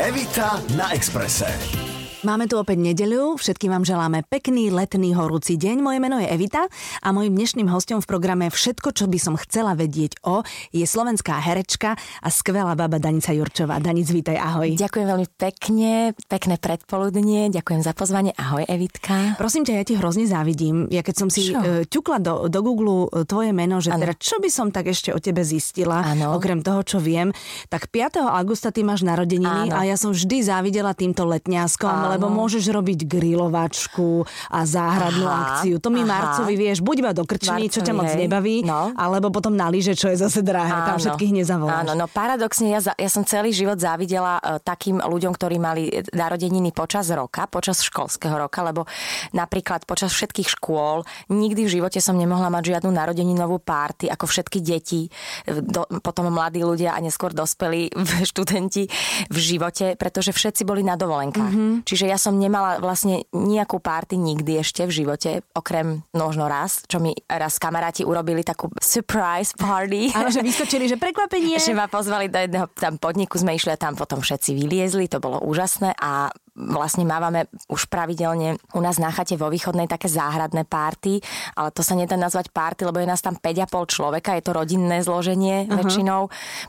Evita na Exprese. Máme tu opäť nedeľu, všetkým vám želáme pekný letný horúci deň. Moje meno je Evita a mojim dnešným hostom v programe Všetko, čo by som chcela vedieť o, je slovenská herečka a skvelá baba Danica Jurčová. Danic, vítaj, ahoj. Ďakujem veľmi pekne, pekné predpoludnie, ďakujem za pozvanie, ahoj Evitka. Prosím ťa, ja ti hrozne závidím. Ja keď som si uh, ťukla do, do Google e, tvoje meno, že ano. teda čo by som tak ešte o tebe zistila, ano. okrem toho, čo viem, tak 5. augusta ty máš narodeniny ano. a ja som vždy závidela týmto letňáskom, lebo môžeš robiť grilovačku a záhradnú aha, akciu. To mi Marcovi vieš, buď iba do krčmy, čo ťa moc hej. nebaví, no. alebo potom na lyže, čo je zase drahé. Áno. Tam všetkých nezavoláš. Áno, no paradoxne, ja, ja som celý život závidela uh, takým ľuďom, ktorí mali narodeniny počas roka, počas školského roka, lebo napríklad počas všetkých škôl nikdy v živote som nemohla mať žiadnu narodeninovú párty, ako všetky deti, do, potom mladí ľudia a neskôr dospelí študenti v živote, pretože všetci boli na dovolenkách. Mm-hmm. Čiže Čiže ja som nemala vlastne nejakú párty nikdy ešte v živote, okrem možno raz, čo mi raz kamaráti urobili takú surprise party. Ale že vyskočili, že prekvapenie. že ma pozvali do jedného tam podniku, sme išli a tam potom všetci vyliezli, to bolo úžasné a vlastne mávame už pravidelne u nás na chate vo východnej také záhradné párty, ale to sa nedá nazvať párty, lebo je nás tam 5,5 človeka, je to rodinné zloženie uh-huh. väčšinou.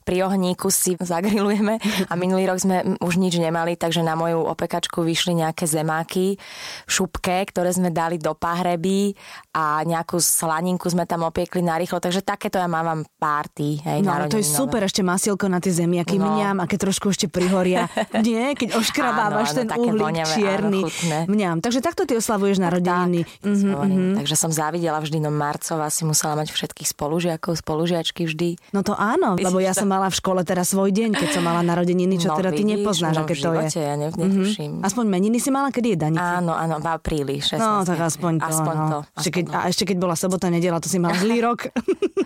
Pri ohníku si zagrilujeme a minulý rok sme už nič nemali, takže na moju opekačku vyšli nejaké zemáky, šupke, ktoré sme dali do pahreby a nejakú slaninku sme tam opiekli narýchlo, takže takéto ja mávam párty. Hej, no to je super, ešte masielko na tie zemiaky no. mňam a keď trošku ešte prihoria. Nie, keď oškrabávaš ten také uhlík voňavé, čierny. Áno, Mňam. Takže takto ty oslavuješ narodeniny. Tak, mm-hmm, mm-hmm. Takže som závidela vždy, no Marcova si musela mať všetkých spolužiakov, spolužiačky vždy. No to áno, Myslíš, lebo ja som mala v škole teraz svoj deň, keď som mala narodeniny, čo no, teda ty nepoznáš, no, aké to je. ja ne. Mm-hmm. Aspoň meniny si mala, kedy je Danica? Áno, áno, v apríli, 16. No, tak aspoň to. Aspoň no. to. Aspoň ešte keď, to. A ešte keď bola sobota, nedela, to si mala zlý rok.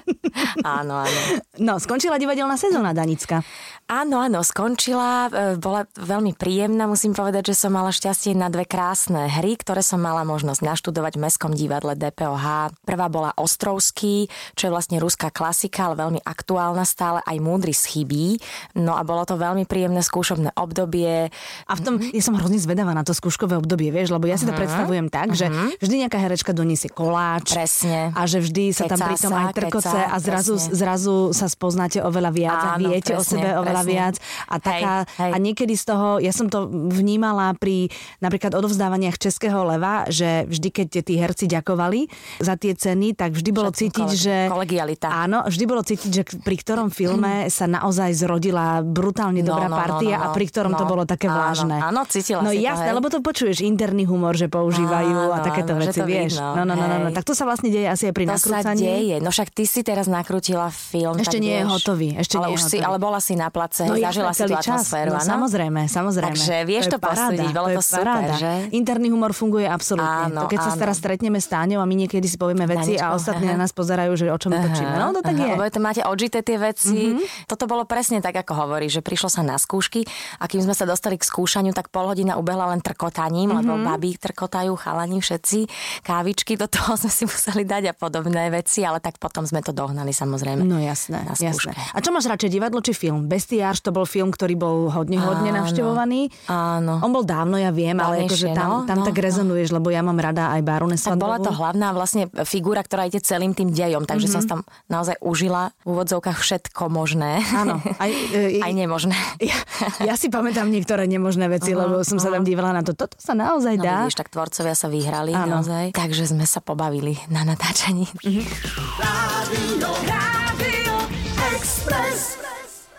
áno, áno. No, skončila divadelná sezóna Danicka. Áno, áno, skončila, e, bola veľmi príjemná, musím povedať, že som mala šťastie na dve krásne hry, ktoré som mala možnosť naštudovať v Mestskom divadle DPOH. Prvá bola Ostrovský, čo je vlastne ruská klasika, ale veľmi aktuálna stále, aj múdry schybí. No a bolo to veľmi príjemné skúšobné obdobie. A v tom, ja som hrozne zvedavá na to skúškové obdobie, vieš, lebo ja si to uh-huh. predstavujem tak, uh-huh. že mhm. vždy nejaká herečka doniesie koláč. Presne. A že vždy sa tam pritom aj trkoce a zrazu, zrazu sa spoznáte oveľa viac Áno, a viete presne, o sebe oveľa viac. A, taká, hej, hej. a niekedy z toho, ja som to vnímala pri napríklad odovzdávaniach Českého leva, že vždy, keď tí herci ďakovali za tie ceny, tak vždy bolo Všetko cítiť, koleg- že... Kolegialita. Áno, vždy bolo cítiť, že pri ktorom filme sa naozaj zrodila brutálne no, dobrá no, no, partia no, no, a pri ktorom no, to bolo také áno, vlážne. Áno, cítila No jasné, lebo to počuješ interný humor, že používajú áno, a takéto áno, veci, vieš. Vidno, no, no, no, no, no, tak to sa vlastne deje asi aj pri to nakrúcaní. To sa deje. No však ty si teraz nakrútila film. Ešte nie je hotový. Ešte ale, nie už hotový. si, ale bola si na place, no, zažila si čas. Atmosféru, no, samozrejme, samozrejme. Takže vieš to, to posúdiť, bolo to, to super, paráda. že? Interný humor funguje absolútne. Áno, to keď áno. sa teraz stretneme s Táňou a my niekedy si povieme veci a ostatní na nás pozerajú, že o čom točíme. No to tak je. Lebo to máte odžité tie veci. Mm-hmm. Toto bolo presne tak, ako hovorí, že prišlo sa na skúšky a kým sme sa dostali k skúšaniu, tak pol hodina ubehla len trkotaním, mm-hmm. lebo mhm. baby trkotajú, chalani všetci, kávičky, do toho sme si museli dať a podobné veci, ale tak potom sme to dohnali samozrejme. No jasné, jasné. A čo máš radšej, divadlo či film? Bestiář to bol film, ktorý bol hodne, hodne áno, navštevovaný. Áno. On bol dávno, ja viem, ale akože tam, no, tam no, tak rezonuješ, no. lebo ja mám rada aj Baronesa. Tak bola to hlavná vlastne figúra, ktorá ide celým tým dejom, takže mm-hmm. som tam naozaj užila v úvodzovkách všetko možné. Áno. Aj, e, aj nemožné. Ja, ja si pamätám niektoré nemožné veci, uh-huh, lebo som uh-huh. sa tam dívala na to. Toto sa naozaj no, dá. Vidíš, tak tvorcovia sa vyhrali áno. naozaj. Takže sme sa pobavili na natáčaní. Uh-huh. Rádio, Rádio Express.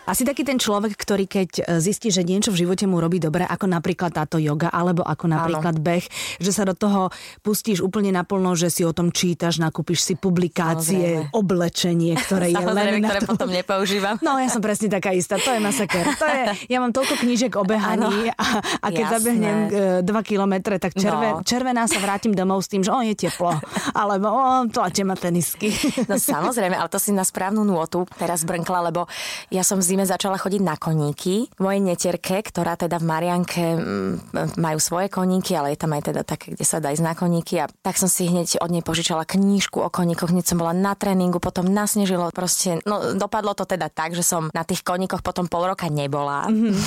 Asi taký ten človek, ktorý keď e, zistí, že niečo v živote mu robí dobre, ako napríklad táto yoga, alebo ako napríklad Áno. beh, že sa do toho pustíš úplne naplno, že si o tom čítaš, nakúpiš si publikácie, Samozrejme. oblečenie, ktoré je len na ktoré to... potom nepoužívam. No ja som presne taká istá, to je masaker. To je, ja mám toľko knížek o behaní a, a keď Jasné. zabehnem 2 e, kilometre, tak červe, no. červená sa vrátim domov s tým, že o, je teplo. Alebo o, tlače ma tenisky. No samozrejme, ale to si na správnu nôtu teraz brnkla, lebo ja som zim zime začala chodiť na koníky. Mojej netierke, ktorá teda v Marianke majú svoje koníky, ale je tam aj teda také, kde sa dá ísť na koníky. A tak som si hneď od nej požičala knížku o koníkoch, hneď som bola na tréningu, potom nasnežilo proste, no dopadlo to teda tak, že som na tých koníkoch potom pol roka nebola. Mm-hmm.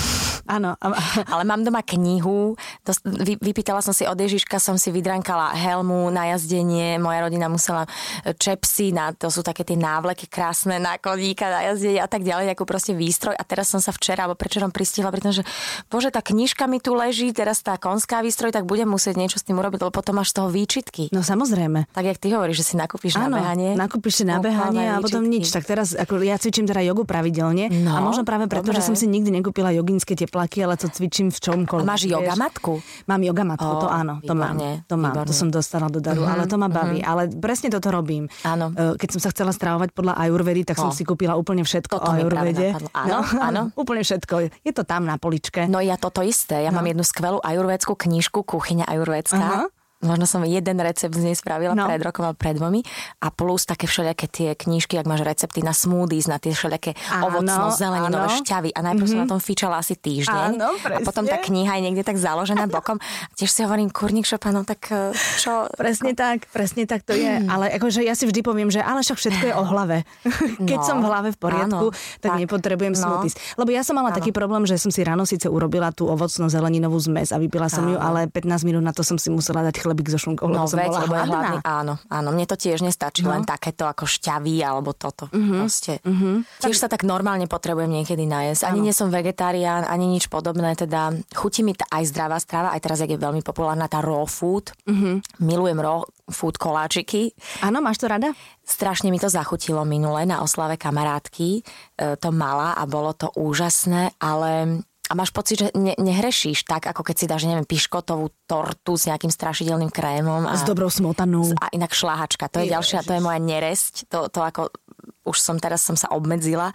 Áno. Ale mám doma knihu, to, vy, vypýtala som si od Ježiška, som si vydrankala helmu na jazdenie, moja rodina musela e, čepsy, na, to sú také tie návleky krásne na koníka na jazdenie a tak ďalej, ako proste výstroj. A teraz som sa včera alebo prečerom pristihla pri tom, že bože, tá knižka mi tu leží, teraz tá konská výstroj, tak budem musieť niečo s tým urobiť, lebo potom máš z toho výčitky. No samozrejme. Tak jak ty hovoríš, že si nakúpiš Áno, na behanie. nakúpiš si na behanie a potom nič. Tak teraz, ako ja cvičím teda jogu pravidelne no, a možno práve preto, dobre. že som si nikdy nekúpila joginské teplaky, ale to cvičím v čomkoľvek. A máš yoga matku? Mám yoga matku, oh, to áno, to mám. To mám, výborné. to som dostala do daru, ale to ma baví. Uh-huh. Ale presne toto robím. Áno. Keď som sa chcela stravovať podľa ajurvedy, tak som oh. si kúpila úplne všetko toto o ajurvede. Áno, no, áno. úplne všetko. Je to tam na poličke. No ja toto isté. Ja no. mám jednu skvelú ajurvedskú knižku Kuchyňa ajurvedská. Uh-huh možno som jeden recept z nej spravila no. pred rokom a pred dvomi a plus také všelijaké tie knižky, ak máš recepty na smoothies, na tie všelijaké ovocno, zeleninové áno. šťavy a najprv mm-hmm. som na tom fičala asi týždeň áno, a potom tá kniha je niekde tak založená bokom. Tiež si hovorím, kurník šopanov, tak e, čo? Presne tak, presne tak to je. Mm. Ale akože ja si vždy poviem, že ale však všetko je o hlave. Keď no, som v hlave v poriadku, áno, tak, tak nepotrebujem no, smoothies. Lebo ja som mala áno. taký problém, že som si ráno síce urobila tú ovocno zeleninovú zmes a vypila som áno. ju, ale 15 minút na to som si musela dať chlebík so šunkou, lebo som veď, bola lebo hladná. hladný. Áno, áno, mne to tiež nestačí, no. len takéto ako šťavy alebo toto. Uh-huh. Proste. Uh-huh. Tiež sa tak normálne potrebujem niekedy najesť. Ani áno. nie som vegetarián, ani nič podobné, teda chutí mi aj zdravá strava, aj teraz, jak je veľmi populárna tá raw food. Uh-huh. Milujem raw food koláčiky. Áno, máš to rada? Strašne mi to zachutilo minule na oslave kamarátky. E, to mala a bolo to úžasné, ale a máš pocit, že ne, nehrešíš tak, ako keď si dáš, neviem, piškotovú tortu s nejakým strašidelným krémom. A, s dobrou smotanou. A inak šláhačka, to je Ježiš. ďalšia, to je moja neresť, to, to ako už som teraz som sa obmedzila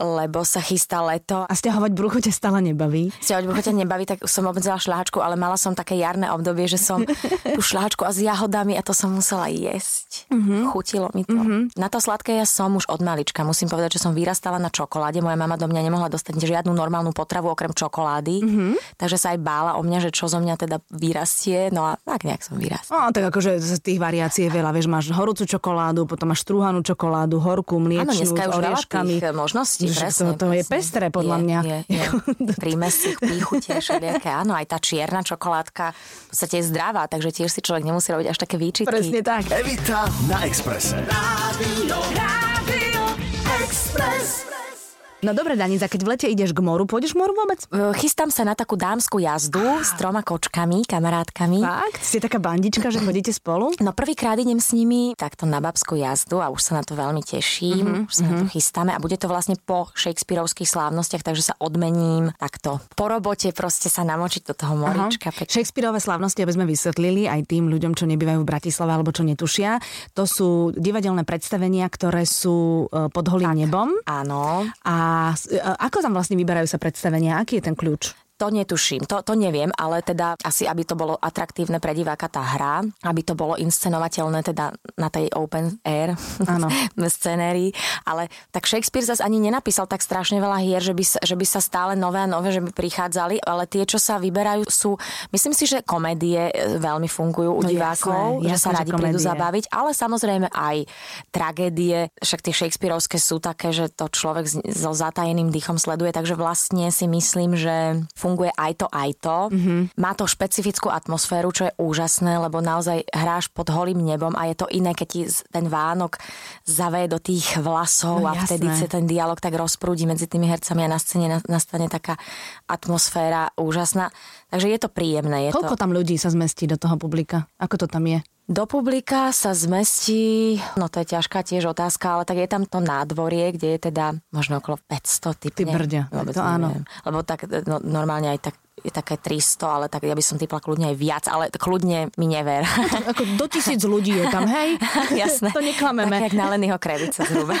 lebo sa chystá leto. A stiahovať brucho ťa stále nebaví? Stiahovať brucho ťa nebaví, tak som obmedzila šláčku, ale mala som také jarné obdobie, že som tú šláčku a s jahodami a to som musela jesť. Mm-hmm. Chutilo mi to. Mm-hmm. Na to sladké ja som už od malička. Musím povedať, že som vyrastala na čokoláde. Moja mama do mňa nemohla dostať žiadnu normálnu potravu okrem čokolády. Mm-hmm. Takže sa aj bála o mňa, že čo zo mňa teda vyrastie. No a tak nejak som vyrastala. No, tak akože z tých variácií je veľa. Vieš, máš horúcu čokoládu, potom máš strúhanú čokoládu, horkú, mliečnú, Áno, dneska už veľa možností presne, to, to je pestré podľa je, mňa. Je, je. Príjme si píchute všelijaké. Áno, aj tá čierna čokoládka v podstate je zdravá, takže tiež si človek nemusí robiť až také výčitky. Presne tak. Evita na Exprese. Rádio, Rádio Express. No dobre, Danica, keď v lete ideš k moru, pôjdeš k moru vôbec? E, chystám sa na takú dámsku jazdu ah. s troma kočkami, kamarátkami. Fakt? Ste taká bandička, že chodíte spolu? No prvýkrát idem s nimi takto na babskú jazdu a už sa na to veľmi teším. Mm-hmm. Už sa mm-hmm. na to mhm. chystáme a bude to vlastne po Shakespeareovských slávnostiach, takže sa odmením takto. Po robote proste sa namočiť do toho morička. Pe- Shakespeareové slávnosti, aby sme vysvetlili aj tým ľuďom, čo nebývajú v Bratislave alebo čo netušia. To sú divadelné predstavenia, ktoré sú e, pod holým nebom. Áno. A a ako tam vlastne vyberajú sa predstavenia? Aký je ten kľúč? To netuším, to, to neviem, ale teda asi, aby to bolo atraktívne pre diváka tá hra, aby to bolo inscenovateľné teda na tej open air scenérii, ale tak Shakespeare zase ani nenapísal tak strašne veľa hier, že by, že by sa stále nové a nové, že by prichádzali, ale tie, čo sa vyberajú, sú, myslím si, že komédie e, veľmi fungujú u no, divákov, jasné, že jasné, sa radi prídu zabaviť, ale samozrejme aj tragédie, však tie Shakespeareovské sú také, že to človek so zatajeným dýchom sleduje, takže vlastne si myslím, že funguje aj to, aj to. Mm-hmm. Má to špecifickú atmosféru, čo je úžasné, lebo naozaj hráš pod holým nebom a je to iné, keď ti ten Vánok zaveje do tých vlasov no, a vtedy sa ten dialog tak rozprúdi medzi tými hercami a na scéne nastane taká atmosféra úžasná. Takže je to príjemné. Je Koľko to... tam ľudí sa zmestí do toho publika? Ako to tam je? Do publika sa zmestí, no to je ťažká tiež otázka, ale tak je tam to nádvorie, kde je teda možno okolo 500 typne. Ty brďa, to áno. Lebo tak no, normálne aj tak je také 300, ale tak ja by som typla kľudne aj viac, ale kľudne mi never. Ako do tisíc ľudí je tam, hej? Jasné. to neklameme. Tak jak na Lenyho Krevice zhruba.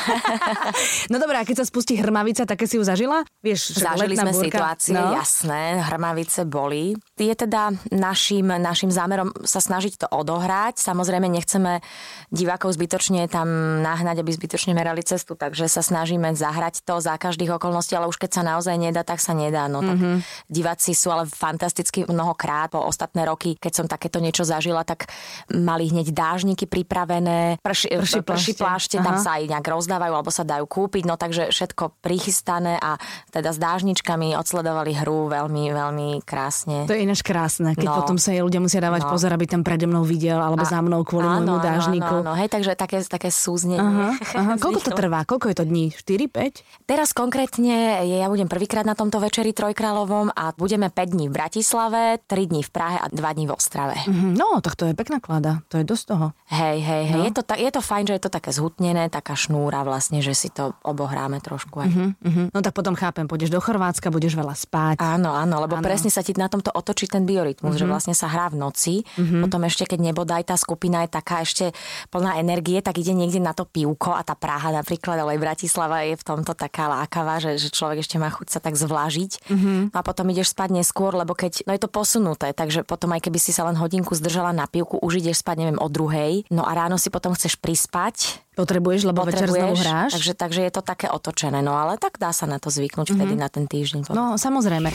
no dobré, a keď sa spustí hrmavica, také si ju zažila? Vieš, Zažili sme búrka. situácie, no. jasné, hrmavice boli. Je teda našim, našim zámerom sa snažiť to odohrať. Samozrejme nechceme divákov zbytočne tam nahnať, aby zbytočne merali cestu, takže sa snažíme zahrať to za každých okolností, ale už keď sa naozaj nedá, tak sa nedá. No tak mm-hmm. diváci sú sú ale fantasticky mnohokrát. Po ostatné roky, keď som takéto niečo zažila, tak mali hneď dážniky pripravené, prši, prši, prši plášte, tam sa aj nejak rozdávajú alebo sa dajú kúpiť, no takže všetko prichystané a teda s dážničkami odsledovali hru veľmi, veľmi krásne. To je ináč krásne, keď no. potom sa jej ľudia musia dávať no. pozor, aby tam prede mnou videl alebo a, za mnou kvôli áno, môjmu dážniku. Áno, áno, hej, takže také, také súznenie. Aha, aha. Koľko to trvá? Koľko je to dní? 4, 5? Teraz konkrétne ja budem prvýkrát na tomto večeri Trojkráľovom a budeme 5 dní v Bratislave, 3 dní v Prahe a 2 dní v Ostrave. Mm-hmm. No, tak to je pekná klada. To je dosť toho. Hej, hej, hej. No. Je, to, je to fajn, že je to také zhutnené, taká šnúra vlastne, že si to obohráme trošku aj. Mm-hmm. No tak potom chápem, pôjdeš do Chorvátska, budeš veľa spať. Áno, áno, lebo áno. presne sa ti na tomto otočí ten biorytmus, mm-hmm. že vlastne sa hrá v noci, mm-hmm. potom ešte keď nebodaj tá skupina je taká ešte plná energie, tak ide niekde na to pivko a tá Praha napríklad, ale aj Bratislava je v tomto taká lákavá, že, že človek ešte má chuť sa tak zvlážiť. Mm-hmm. No a potom ideš spať neskôr, lebo keď, no je to posunuté, takže potom aj keby si sa len hodinku zdržala na pivku, už ideš spať, neviem, o druhej, no a ráno si potom chceš prispať. Potrebuješ, lebo Potrebuješ, večer znovu hráš. Takže, takže je to také otočené, no ale tak dá sa na to zvyknúť mm-hmm. vtedy na ten týždeň. Potom. No samozrejme.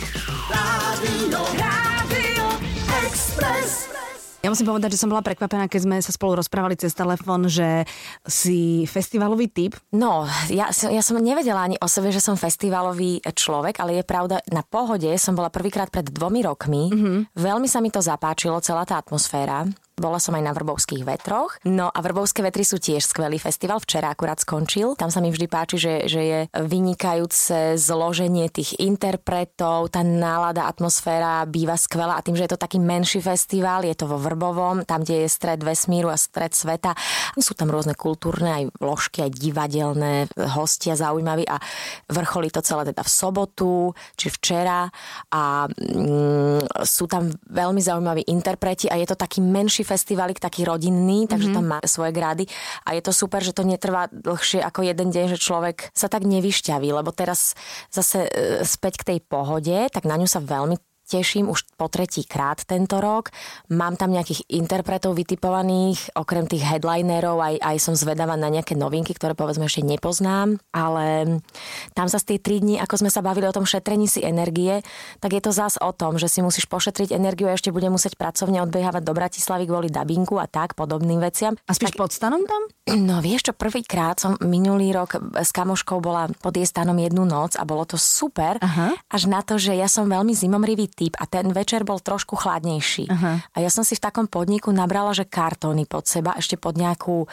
Rádio, Rádio. Ja musím povedať, že som bola prekvapená, keď sme sa spolu rozprávali cez telefón, že si festivalový typ. No, ja, ja som nevedela ani o sebe, že som festivalový človek, ale je pravda, na pohode som bola prvýkrát pred dvomi rokmi. Mm-hmm. Veľmi sa mi to zapáčilo, celá tá atmosféra. Bola som aj na Vrbovských vetroch. No a Vrbovské vetry sú tiež skvelý festival. Včera akurát skončil. Tam sa mi vždy páči, že, že je vynikajúce zloženie tých interpretov, tá nálada, atmosféra býva skvelá a tým, že je to taký menší festival, je to vo Vrbovom, tam, kde je stred vesmíru a stred sveta. Sú tam rôzne kultúrne aj vložky, aj divadelné hostia zaujímaví a vrcholí to celé teda v sobotu, či včera a mm, sú tam veľmi zaujímaví interpreti a je to taký menší festivalik taký rodinný, takže mm-hmm. tam má svoje grády a je to super, že to netrvá dlhšie ako jeden deň, že človek sa tak nevyšťaví, lebo teraz zase e, späť k tej pohode, tak na ňu sa veľmi teším už po tretí krát tento rok. Mám tam nejakých interpretov vytipovaných, okrem tých headlinerov aj, aj som zvedavá na nejaké novinky, ktoré povedzme ešte nepoznám, ale tam sa z tie tri dní, ako sme sa bavili o tom šetrení si energie, tak je to zás o tom, že si musíš pošetriť energiu a ešte bude musieť pracovne odbiehávať do Bratislavy kvôli dabinku a tak, podobným veciam. A spíš tak, pod stanom tam? No vieš čo, prvýkrát som minulý rok s kamoškou bola pod jej stanom jednu noc a bolo to super, Aha. až na to, že ja som veľmi zimomrivý typ a ten večer bol trošku chladnejší. Uh-huh. A ja som si v takom podniku nabrala, že kartóny pod seba, ešte pod nejakú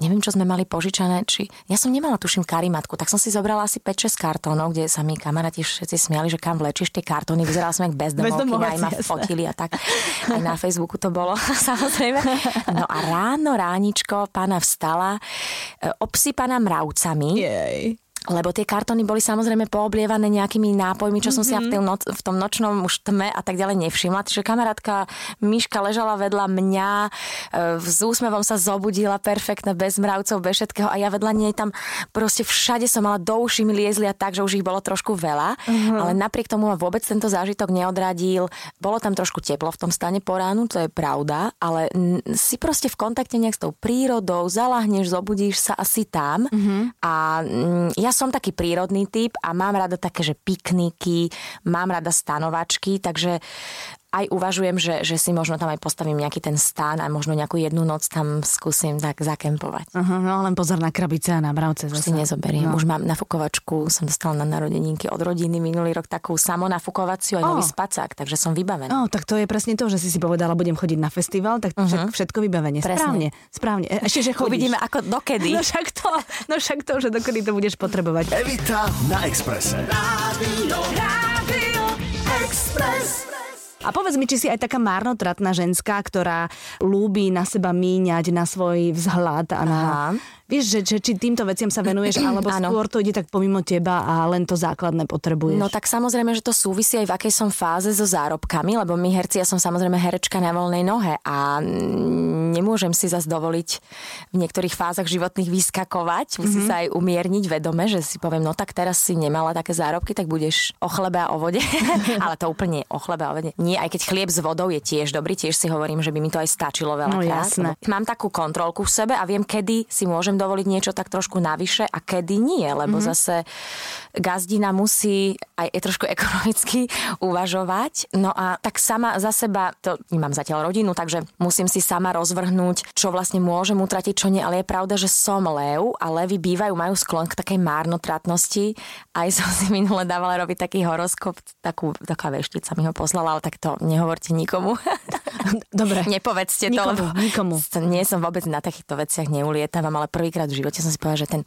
neviem, čo sme mali požičané, či... Ja som nemala, tuším, karimatku, tak som si zobrala asi 5-6 kartónov, kde sa mi kamaráti všetci smiali, že kam vlečíš tie kartóny, vyzerala som jak bezdomovky, aj ma fotili a tak. Aj na Facebooku to bolo, samozrejme. No a ráno, ráničko, pána vstala, e, obsypaná mravcami. Jej lebo tie kartóny boli samozrejme pooblievané nejakými nápojmi, čo som mm-hmm. si ja v, mhm. noc, v tom nočnom už tme a tak ďalej nevšimla. Čiže kamarátka Miška ležala vedľa mňa, e, s úsmevom sa zobudila, perfektne, bez mravcov, bez všetkého a ja vedľa nej tam proste všade som mala do uši mi liezli a tak, že už ich bolo trošku veľa, mm-hmm. ale napriek tomu ma vôbec tento zážitok neodradil. Bolo tam trošku teplo v tom stane po ránu, to je pravda, ale si proste v kontakte nejak s tou prírodou, zalahneš, zobudíš sa asi tam mm-hmm. a ja ja som taký prírodný typ a mám rada také, že pikniky, mám rada stanovačky, takže aj uvažujem, že, že si možno tam aj postavím nejaký ten stán a možno nejakú jednu noc tam skúsim tak zakempovať. Uh-huh, no len pozor na krabice a na bravce. Už zase. si nezoberiem. No. Už mám nafukovačku, som dostala na narodeninky od rodiny minulý rok takú samonafukovaciu a oh. nový spacák, takže som vybavená. Oh, tak to je presne to, že si si povedala, budem chodiť na festival, tak uh-huh. všetko vybavenie. Presne. Správne, správne. E, ešte, že chodíš. Uvidíme ako dokedy. No však to, no však to, že dokedy to budeš potrebovať. Evita na Expresse. Rádio, Rádio Express. A povedz mi, či si aj taká márnotratná ženská, ktorá lúbi na seba míňať na svoj vzhľad a na... Aha Vieš, že, že či týmto veciam sa venuješ, alebo skôr to ide tak pomimo teba a len to základné potrebuješ? No tak samozrejme, že to súvisí aj v akej som fáze so zárobkami, lebo my herci, ja som samozrejme herečka na voľnej nohe a nemôžem si zase dovoliť v niektorých fázach životných vyskakovať. Musí mm-hmm. sa aj umierniť vedome, že si poviem, no tak teraz si nemala také zárobky, tak budeš o chlebe a o vode. Ale to úplne o chlebe a o vode. Nie, aj keď chlieb s vodou je tiež dobrý, tiež si hovorím, že by mi to aj stačilo veľa. No, jasné. Mám takú kontrolku v sebe a viem, kedy si môžem dovoliť niečo tak trošku navyše a kedy nie, lebo mm-hmm. zase gazdina musí aj trošku ekonomicky uvažovať. No a tak sama za seba, to nemám zatiaľ rodinu, takže musím si sama rozvrhnúť, čo vlastne môžem utratiť, čo nie, ale je pravda, že som lev a levy bývajú, majú sklon k takej márnotratnosti. Aj som si minule dávala robiť taký horoskop, takú, taká veštica mi ho poslala, ale tak to nehovorte nikomu. Dobre. Nepovedzte to, nikomu, lebo nikomu. nie som vôbec na takýchto veciach neulietávam, ale prvýkrát v živote som si povedala, že ten,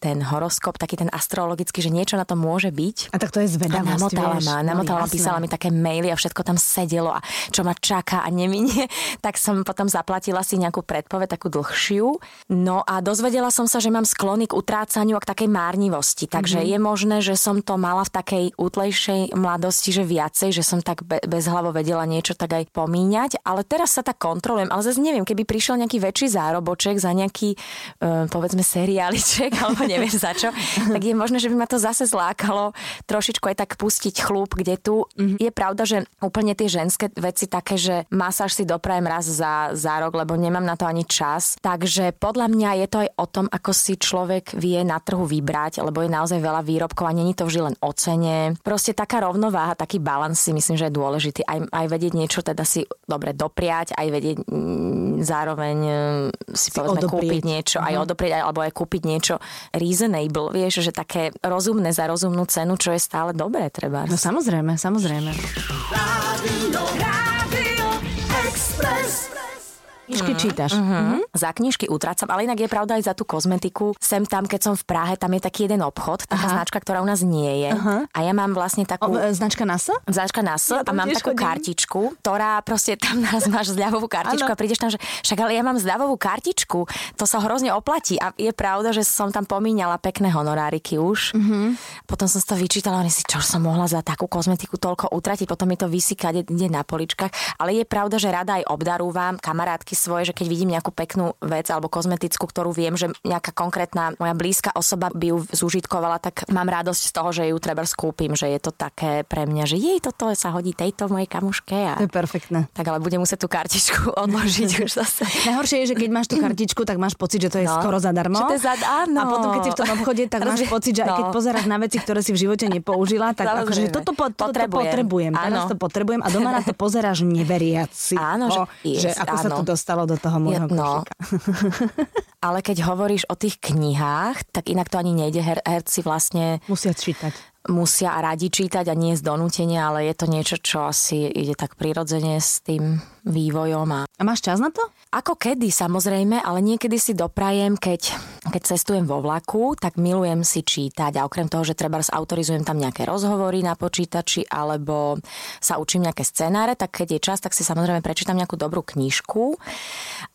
ten horoskop, taký ten astrologický, že niečo na to môže byť. A tak to je zvedavosť, a namotala vieš. ma, namotala no, písala mi také maily a všetko tam sedelo a čo ma čaká a neminie, tak som potom zaplatila si nejakú predpoveď, takú dlhšiu. No a dozvedela som sa, že mám sklony k utrácaniu a k takej márnivosti. Takže mm-hmm. je možné, že som to mala v takej útlejšej mladosti, že viacej, že som tak be- bezhlavo vedela niečo tak aj pomíňať, ale teraz sa tak kontrolujem. Ale zase neviem, keby prišiel nejaký väčší zároboček za nejaký, uh, povedzme, seriáliček, alebo neviem za čo, tak je možné, že by ma to zase zlákalo trošičku aj tak pustiť chlúp, kde tu. Mm-hmm. Je pravda, že úplne tie ženské veci také, že masáž si doprajem raz za, za rok, lebo nemám na to ani čas. Takže podľa mňa je to aj o tom, ako si človek vie na trhu vybrať, lebo je naozaj veľa výrobkov a není to vždy len o cene. Proste taká rovnováha, taký balans si myslím, že je dôležitý. Aj, aj vedieť niečo teda si dobre dopriať, aj vedieť mm, zároveň mm, si, si povedzme odoprieť. kúpiť niečo, aj mhm. odoprieť, alebo aj kúpiť niečo reasonable, vieš, že také rozumné za rozumnú cenu, čo je stále dobré treba. No samozrejme, samozrejme. Rádio, Rádio Express. Knižky mm. čítaš. Mm-hmm. Za knižky utrácam, ale inak je pravda aj za tú kozmetiku. Sem tam, keď som v Prahe, tam je taký jeden obchod, taká Aha. značka, ktorá u nás nie je. Aha. A ja mám vlastne takú... O, e, značka NASO? Značka NASO ja a mám takú chodím. kartičku, ktorá proste tam nás máš zľavovú kartičku ano. a prídeš tam, že však ale ja mám zľavovú kartičku, to sa hrozne oplatí. A je pravda, že som tam pomínala pekné honoráriky už. Mm-hmm. Potom som to vyčítala, si, čo som mohla za takú kozmetiku toľko utratiť, potom mi to vysíka ide na poličkách. Ale je pravda, že rada aj obdarúvam kamarátky svoje, že keď vidím nejakú peknú vec alebo kozmetickú, ktorú viem, že nejaká konkrétna moja blízka osoba by ju zúžitkovala, tak mám radosť z toho, že ju treba skúpim, že je to také pre mňa, že jej toto sa hodí tejto mojej kamuške. A... To je perfektné. Tak ale budem musieť tú kartičku odložiť už zase. Najhoršie je, že keď máš tú kartičku, tak máš pocit, že to je no. skoro zadarmo. Že to je za... Áno. A potom, keď si v tom obchode, tak máš pocit, že no. aj keď no. pozeráš na veci, ktoré si v živote nepoužila, tak akože toto, po, toto potrebujem. potrebujem. Teraz to potrebujem a doma na to pozeráš neveriaci. Áno, že, že ako áno. sa to dostalo do toho môjho no. Ale keď hovoríš o tých knihách, tak inak to ani nejde. Her, herci vlastne... Musia čítať musia a radi čítať a nie z donútenia, ale je to niečo, čo asi ide tak prirodzene s tým vývojom. A... a máš čas na to? Ako kedy, samozrejme, ale niekedy si doprajem, keď, keď cestujem vo vlaku, tak milujem si čítať a okrem toho, že treba autorizujem tam nejaké rozhovory na počítači alebo sa učím nejaké scenáre, tak keď je čas, tak si samozrejme prečítam nejakú dobrú knižku.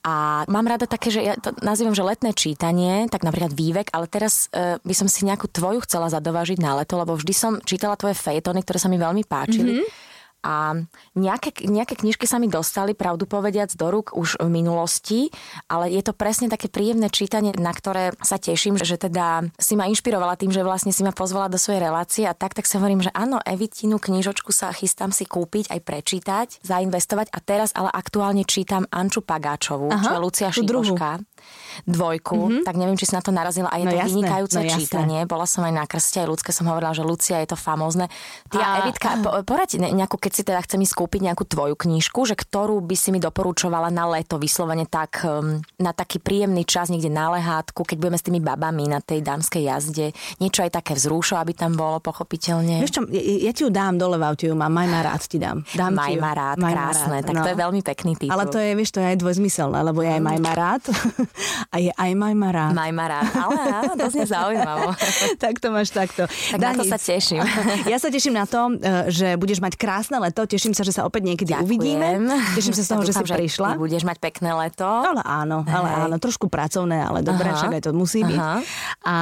A mám rada také, že ja to nazývam, že letné čítanie, tak napríklad vývek, ale teraz e, by som si nejakú tvoju chcela zadovážiť na leto, lebo vždy som čítala tvoje fejtony, ktoré sa mi veľmi páčili. Mm-hmm a nejaké, nejaké knižky sa mi dostali, pravdu povediac, do rúk už v minulosti, ale je to presne také príjemné čítanie, na ktoré sa teším, že teda si ma inšpirovala tým, že vlastne si ma pozvala do svojej relácie a tak, tak sa hovorím, že áno, Evitinu knižočku sa chystám si kúpiť, aj prečítať, zainvestovať a teraz ale aktuálne čítam Anču Pagáčovú, Aha, čo je Lucia Šipoška dvojku, mm-hmm. tak neviem, či si na to narazila. A je no to jasné, vynikajúce no čítanie. Bola som aj na krste, aj ľudské som hovorila, že Lucia je to famózne. Ty a, a Evitka, po, poraď nejakú, keď si teda chcem ísť kúpiť nejakú tvoju knižku, že ktorú by si mi doporúčovala na leto, vyslovene tak, um, na taký príjemný čas niekde na lehátku, keď budeme s tými babami na tej dámskej jazde. Niečo aj také vzrušo, aby tam bolo pochopiteľne. Vieš čo, ja, ja ti ju dám dole v aute, mám maj ma rád ti dám. dám maj ma rád, maj krásne, rád, tak no. to je veľmi pekný titul. Ale to je, vieš, to je aj dvojzmyselné, lebo ja aj maj ma rád a je aj maj ma rád. Maj ma rád, ale áno, to znie zaujímavo. tak to máš takto. Tak Danic, na to sa teším. ja sa teším na to, e, že budeš mať krásne leto, teším sa, že sa opäť niekedy Ďakujem. uvidíme. Teším sa z toho, ja dúfam, že si že prišla. budeš mať pekné leto. Ale áno, ale áno, trošku pracovné, ale dobre, však aj to musí byť. Aha. A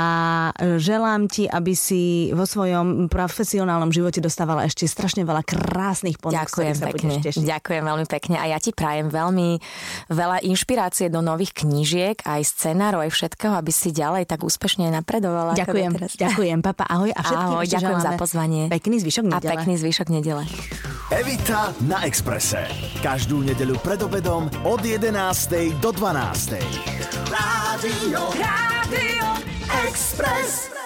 želám ti, aby si vo svojom profesionálnom živote dostávala ešte strašne veľa krásnych ponúk, Ďakujem pekne. Ďakujem veľmi pekne a ja ti prajem veľmi veľa inšpirácie do nových knížiek šťastie, aj scenárov, aj všetkého, aby si ďalej tak úspešne napredovala. Ďakujem, ďakujem, papa, ahoj a všetkým ahoj, ďakujem za pozvanie. Pekný zvyšok nedele. A pekný zvyšok nedele. Evita na Exprese. Každú nedeľu pred obedom od 11. do 12. Rádio, Rádio Express.